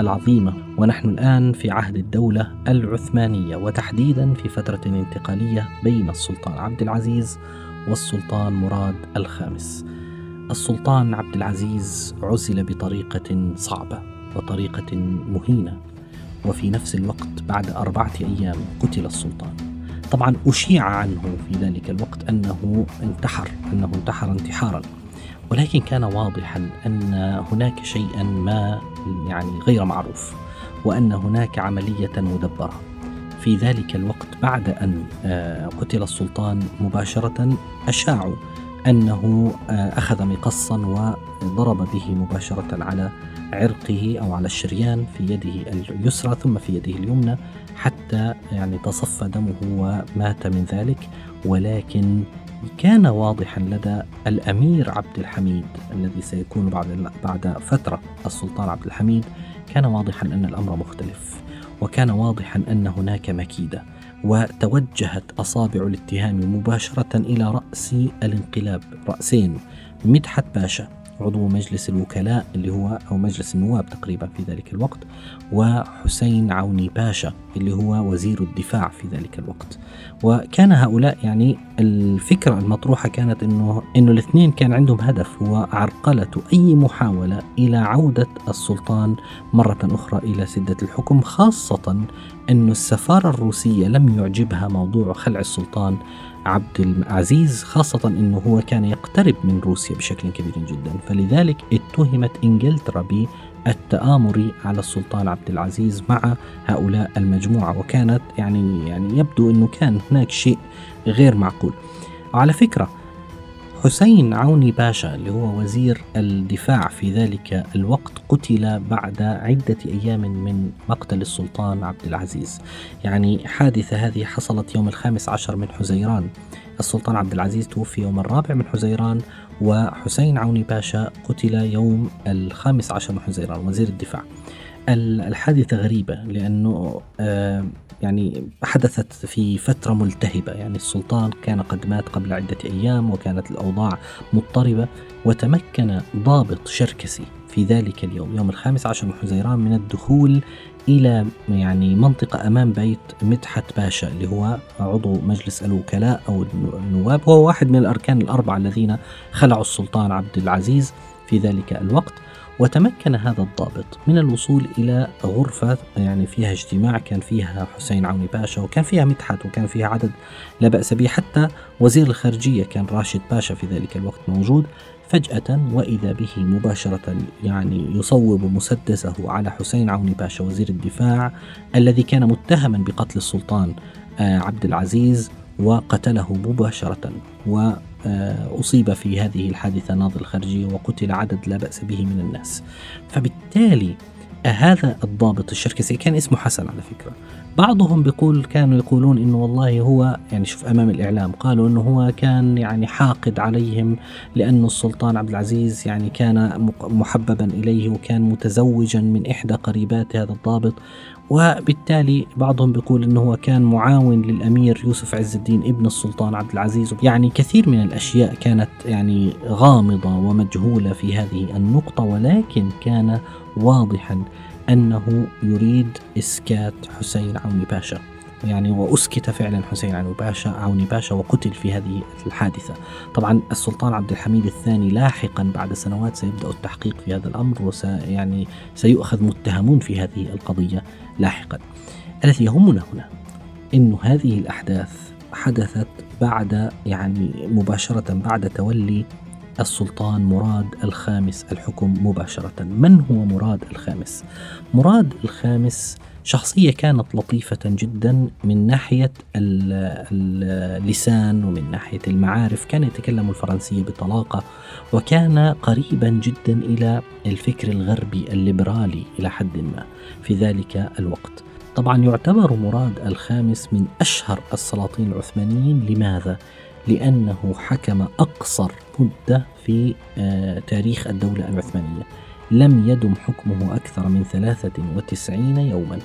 العظيمة ونحن الآن في عهد الدولة العثمانية وتحديدا في فترة انتقالية بين السلطان عبد العزيز والسلطان مراد الخامس. السلطان عبد العزيز عزل بطريقة صعبة وطريقة مهينة وفي نفس الوقت بعد أربعة أيام قتل السلطان. طبعا أشيع عنه في ذلك الوقت أنه انتحر أنه انتحر انتحارا ولكن كان واضحا أن هناك شيئا ما يعني غير معروف وأن هناك عملية مدبرة. في ذلك الوقت بعد أن آه، قتل السلطان مباشرة أشاعوا أنه آه، أخذ مقصا وضرب به مباشرة على عرقه أو على الشريان في يده اليسرى ثم في يده اليمنى حتى يعني تصفى دمه ومات من ذلك. ولكن كان واضحا لدى الأمير عبد الحميد الذي سيكون بعد بعد فترة السلطان عبد الحميد كان واضحا أن الأمر مختلف وكان واضحا أن هناك مكيدة. وتوجهت أصابع الاتهام مباشرة إلى رأس الانقلاب رأسين مدحت باشا عضو مجلس الوكلاء اللي هو أو مجلس النواب تقريبا في ذلك الوقت وحسين عوني باشا اللي هو وزير الدفاع في ذلك الوقت. وكان هؤلاء يعني الفكرة المطروحة كانت أنه أنه الاثنين كان عندهم هدف هو عرقلة أي محاولة إلى عودة السلطان مرة أخرى إلى سدة الحكم خاصة أن السفارة الروسية لم يعجبها موضوع خلع السلطان عبد العزيز خاصة أنه هو كان يقترب من روسيا بشكل كبير جدا. فلذلك اتهمت إنجلترا بالتآمر على السلطان عبد العزيز مع هؤلاء المجموعة. وكانت يعني يعني يبدو أنه كان هناك شيء غير معقول. وعلى فكرة حسين عوني باشا اللي هو وزير الدفاع في ذلك الوقت قتل بعد عدة أيام من مقتل السلطان عبد العزيز. يعني حادثة هذه حصلت يوم الخامس عشر من حزيران. السلطان عبد العزيز توفي يوم الرابع من حزيران وحسين عوني باشا قتل يوم الخامس عشر من حزيران وزير الدفاع. الحادثة غريبة لأنه آه، يعني حدثت في فترة ملتهبة. يعني السلطان كان قد مات قبل عدة أيام وكانت الأوضاع مضطربة وتمكن ضابط شركسي في ذلك اليوم يوم الخامس عشر من حزيران من الدخول إلى يعني منطقة أمام بيت مدحت باشا اللي هو عضو مجلس الوكلاء أو النواب. هو واحد من الأركان الأربعة الذين خلعوا السلطان عبد العزيز في ذلك الوقت. وتمكن هذا الضابط من الوصول إلى غرفة يعني فيها اجتماع كان فيها حسين عوني باشا وكان فيها مدحت وكان فيها عدد لا بأس به. حتى وزير الخارجية كان راشد باشا في ذلك الوقت موجود. فجأة وإذا به مباشرة يعني يصوب مسدسه على حسين عوني باشا وزير الدفاع الذي كان متهما بقتل السلطان آه، عبد العزيز وقتله مباشرة. وأصيب في هذه الحادثة ناظر الخارجية وقتل عدد لا بأس به من الناس. فبالتالي هذا الضابط الشركسي كان اسمه حسن على فكرة. بعضهم بيقول كانوا يقولون إنه والله هو يعني شوف أمام الإعلام قالوا إنه هو كان يعني حاقد عليهم لأنه السلطان عبد العزيز يعني كان محببا إليه وكان متزوجا من إحدى قريبات هذا الضابط. وبالتالي بعضهم بيقول إنه هو كان معاون للأمير يوسف عز الدين ابن السلطان عبد العزيز. يعني كثير من الأشياء كانت يعني غامضة ومجهولة في هذه النقطة ولكن كان واضحا أنه يريد إسكات حسين عوني باشا. يعني وأسكت فعلا حسين عوني باشا عوني باشا وقتل في هذه الحادثة. طبعا السلطان عبد الحميد الثاني لاحقا بعد سنوات سيبدأ التحقيق في هذا الأمر وسيعني سيؤخذ متهمون في هذه القضية لاحقا. الذي يهمنا هنا أن هذه الأحداث حدثت بعد يعني مباشرة بعد تولي السلطان مراد الخامس الحكم مباشرة. من هو مراد الخامس؟ مراد الخامس شخصية كانت لطيفة جدا من ناحية اللسان ومن ناحية المعارف. كان يتكلم الفرنسية بطلاقة وكان قريبا جدا إلى الفكر الغربي الليبرالي إلى حد ما في ذلك الوقت. طبعا يعتبر مراد الخامس من أشهر السلاطين العثمانيين. لماذا؟ لأنه حكم أقصر مدة في آه، تاريخ الدولة العثمانية. لم يدم حكمه أكثر من 93 يوما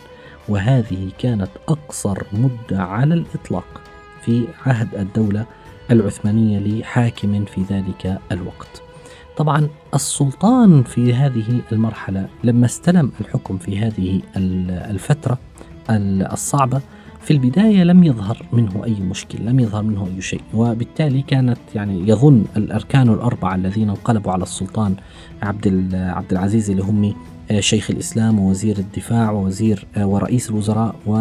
وهذه كانت أقصر مدة على الإطلاق في عهد الدولة العثمانية لحاكم في ذلك الوقت. طبعا السلطان في هذه المرحلة لما استلم الحكم في هذه الفترة الصعبة في البداية لم يظهر منه أي مشكل لم يظهر منه أي شيء وبالتالي كانت يعني يظن الأركان الأربعة الذين انقلبوا على السلطان عبد عبد العزيز اللي هم آه، شيخ الإسلام ووزير الدفاع ووزير آه، ورئيس الوزراء و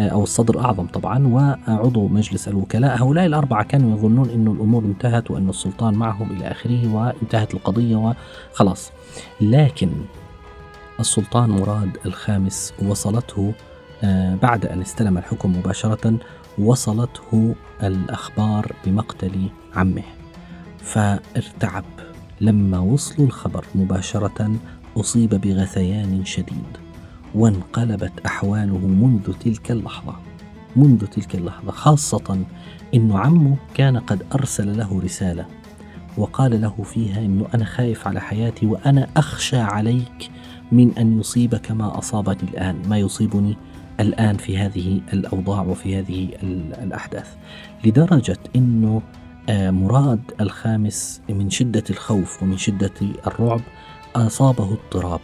آه، أو الصدر الأعظم طبعا وعضو مجلس الوكلاء. هؤلاء الأربعة كانوا يظنون أن الأمور انتهت وأن السلطان معهم إلى آخره وانتهت القضية وخلاص. لكن السلطان مراد الخامس وصلته بعد أن استلم الحكم مباشرة وصلته الأخبار بمقتل عمه. فارتعب. لما وصلوا الخبر مباشرة أصيب بغثيان شديد وانقلبت أحواله منذ تلك اللحظة. منذ تلك اللحظة خاصة أن عمه كان قد أرسل له رسالة وقال له فيها أنه أنا خايف على حياتي وأنا أخشى عليك من أن يصيبك ما أصابني الآن ما يصيبني الآن في هذه الأوضاع وفي هذه الأحداث. لدرجة أنه آه، مراد الخامس من شدة الخوف ومن شدة الرعب أصابه اضطراب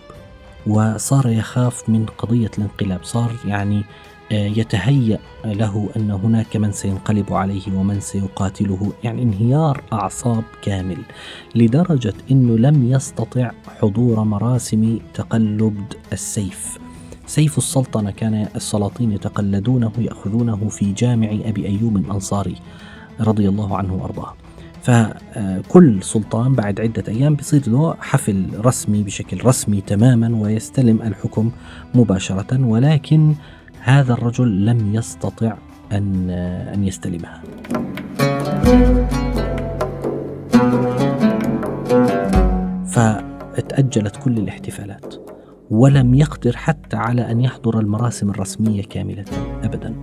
وصار يخاف من قضية الانقلاب. صار يعني آه، يتهيأ له أن هناك من سينقلب عليه ومن سيقاتله. يعني انهيار أعصاب كامل. لدرجة أنه لم يستطع حضور مراسم تقلد السيف. سيف السلطنة كان السلاطين يتقلدونه يأخذونه في جامع أبي أيوب الأنصاري رضي الله عنه وأرضاه فكل سلطان بعد عدة أيام بيصير له حفل رسمي بشكل رسمي تماما ويستلم الحكم مباشرة ولكن هذا الرجل لم يستطع أن أن يستلمها. فتأجلت كل الاحتفالات ولم يقدر حتى على أن يحضر المراسم الرسمية كاملة ابدا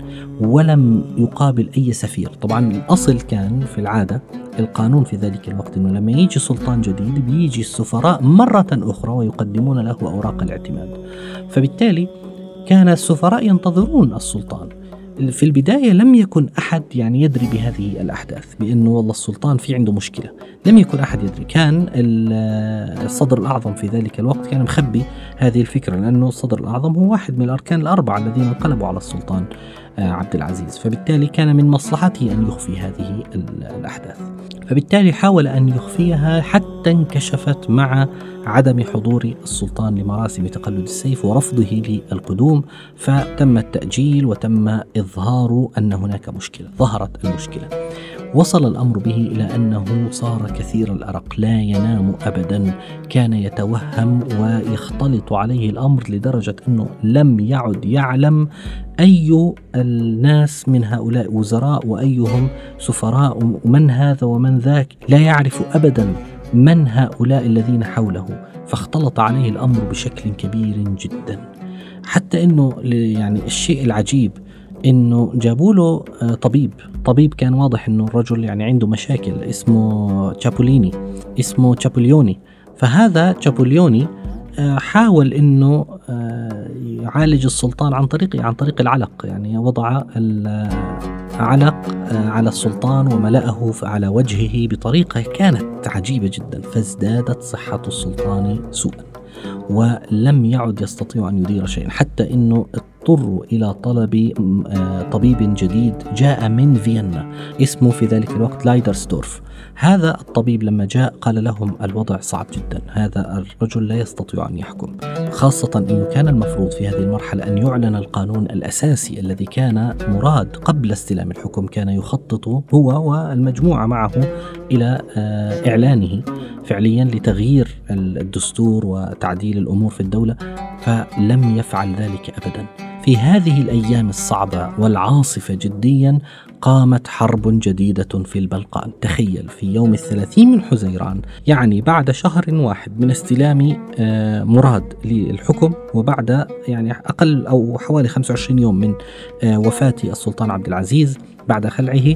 ولم يقابل أي سفير. طبعا الأصل كان في العادة القانون في ذلك الوقت إنه لما يجي سلطان جديد بيجي السفراء مرة أخرى ويقدمون له أوراق الاعتماد. فبالتالي كان السفراء ينتظرون السلطان. في البداية لم يكن أحد يعني يدري بهذه الأحداث بأنه والله السلطان في عنده مشكلة. لم يكن أحد يدري. كان الصدر الأعظم في ذلك الوقت كان مخبي هذه الفكرة لأنه الصدر الأعظم هو واحد من الأركان الأربعة الذين انقلبوا على السلطان آه، عبد العزيز. فبالتالي كان من مصلحته أن يخفي هذه الأحداث. فبالتالي حاول أن يخفيها حتى انكشفت مع عدم حضور السلطان لمراسم تقلد السيف ورفضه للقدوم فتم التأجيل وتم إظهار أن هناك مشكلة ظهرت المشكلة. وصل الأمر به إلى أنه صار كثير الأرق لا ينام ابدا. كان يتوهم ويختلط عليه الأمر لدرجة أنه لم يعد يعلم أي الناس من هؤلاء وزراء وأيهم سفراء ومن هذا ومن ذاك لا يعرف ابدا من هؤلاء الذين حوله؟ فاختلط عليه الأمر بشكل كبير جدا. حتى إنه يعني الشيء العجيب إنه جابوا له آه، طبيب. طبيب كان واضح إنه الرجل يعني عنده مشاكل اسمه تشابوليني اسمه تشابوليوني. فهذا تشابوليوني حاول إنه آه، يعالج السلطان عن طريق عن طريق العلق. يعني وضع العلق على السلطان وملأه على وجهه بطريقة كانت عجيبة جدا فازدادت صحة السلطان سوءا ولم يعد يستطيع أن يدير شيئا حتى أنه اضطروا إلى طلب آه، طبيب جديد جاء من فيينا. اسمه في ذلك الوقت لايدرستورف. هذا الطبيب لما جاء قال لهم الوضع صعب جدا. هذا الرجل لا يستطيع أن يحكم. خاصة أنه كان المفروض في هذه المرحلة أن يعلن القانون الأساسي الذي كان مراد قبل استلام الحكم كان يخطط هو والمجموعة معه إلى آه، إعلانه فعليا لتغيير الدستور وتعديل الأمور في الدولة فلم يفعل ذلك أبدا. في هذه الأيام الصعبة والعاصفة جديا قامت حرب جديدة في البلقان. تخيل في يوم الثلاثين من حزيران يعني بعد شهر واحد من استلام آه، مراد للحكم وبعد يعني أقل أو حوالي 25 يوم من آه، وفاة السلطان عبد العزيز بعد خلعه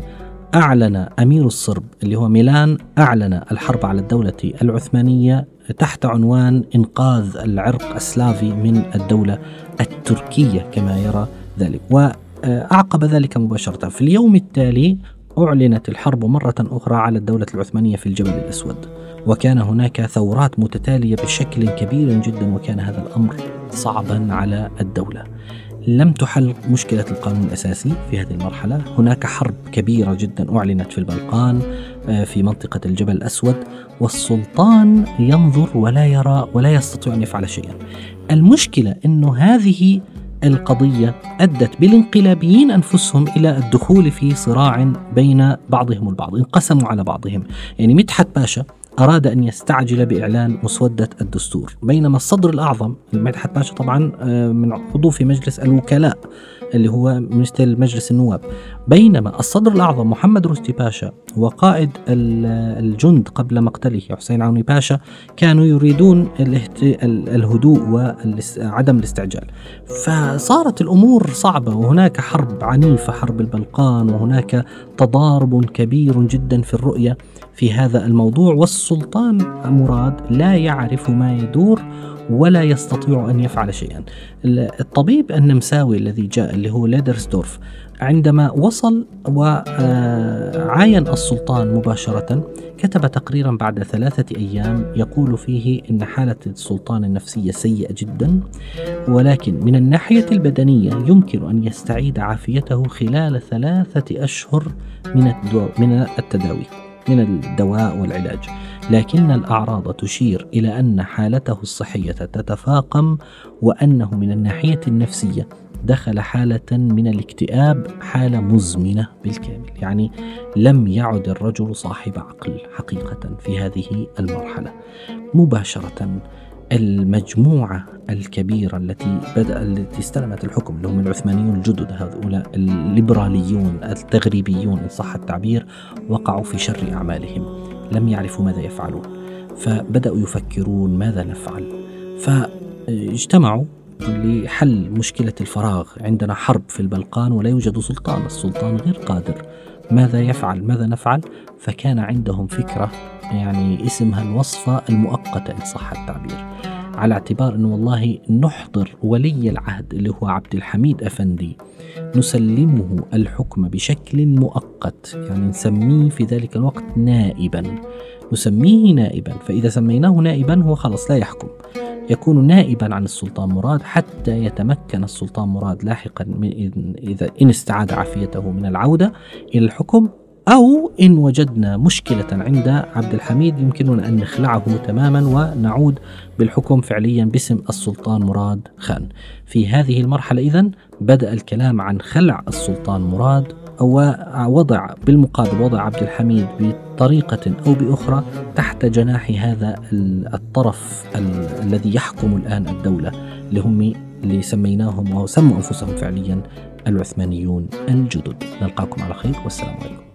أعلن أمير الصرب اللي هو ميلان أعلن الحرب على الدولة العثمانية تحت عنوان إنقاذ العرق السلافي من الدولة التركية كما يرى ذلك. وأعقب ذلك مباشرة. في اليوم التالي أعلنت الحرب مرة أخرى على الدولة العثمانية في الجبل الأسود. وكان هناك ثورات متتالية بشكل كبير جدا وكان هذا الأمر صعبا على الدولة. لم تحل مشكلة القانون الأساسي في هذه المرحلة. هناك حرب كبيرة جدا أعلنت في البلقان آه، في منطقة الجبل الأسود. والسلطان ينظر ولا يرى ولا يستطيع أن يفعل شيئا. المشكلة أنه هذه القضية أدت بالانقلابيين أنفسهم إلى الدخول في صراع بين بعضهم البعض انقسموا على بعضهم. يعني مدحت باشا أراد أن يستعجل بإعلان مسودة الدستور بينما الصدر الأعظم مدحت باشا طبعا آه، من عضو في مجلس الوكلاء اللي هو مثل مجلس النواب. بينما الصدر الأعظم محمد رشدي باشا وقائد الجند قبل مقتله حسين عوني باشا كانوا يريدون الهدوء وعدم الاستعجال. فصارت الأمور صعبة وهناك حرب عنيفة حرب البلقان وهناك تضارب كبير جدا في الرؤية في هذا الموضوع. والسلطان مراد لا يعرف ما يدور ولا يستطيع أن يفعل شيئا. الطبيب النمساوي الذي جاء اللي هو ليدرسدورف عندما وصل وعاين السلطان مباشرة كتب تقريرا بعد ثلاثة أيام يقول فيه إن حالة السلطان النفسية سيئة جدا ولكن من الناحية البدنية يمكن أن يستعيد عافيته خلال ثلاثة أشهر من التداوي. من الدواء والعلاج. لكن الأعراض تشير إلى أن حالته الصحية تتفاقم وأنه من الناحية النفسية دخل حالة من الاكتئاب حالة مزمنة بالكامل. يعني لم يعد الرجل صاحب عقل حقيقة في هذه المرحلة. مباشرة المجموعة الكبيرة التي بدأ التي استلمت الحكم اللي هم العثمانيون الجدد هؤلاء الليبراليون التغريبيون إن صح التعبير وقعوا في شر أعمالهم. لم يعرفوا ماذا يفعلون. فبدأوا يفكرون ماذا نفعل. فاجتمعوا لحل مشكلة الفراغ. عندنا حرب في البلقان ولا يوجد سلطان. السلطان غير قادر. ماذا يفعل؟ ماذا نفعل؟ فكان عندهم فكرة يعني اسمها الوصفة المؤقتة إن صح التعبير. على اعتبار أنه والله نحضر ولي العهد اللي هو عبد الحميد أفندي نسلمه الحكم بشكل مؤقت يعني نسميه في ذلك الوقت نائبا. نسميه نائبا فإذا سميناه نائبا هو خلص لا يحكم. يكون نائبا عن السلطان مراد حتى يتمكن السلطان مراد لاحقا إذا إن استعاد عافيته من العودة إلى الحكم أو إن وجدنا مشكلة عند عبد الحميد يمكننا أن نخلعه تماما ونعود بالحكم فعليا باسم السلطان مراد خان. في هذه المرحلة إذن بدأ الكلام عن خلع السلطان مراد ووضع بالمقابل وضع عبد الحميد بطريقة أو بأخرى تحت جناح هذا الطرف الذي يحكم الآن الدولة اللي هم اللي سميناهم وسموا أنفسهم فعليا العثمانيون الجدد نلقاكم على خير والسلام عليكم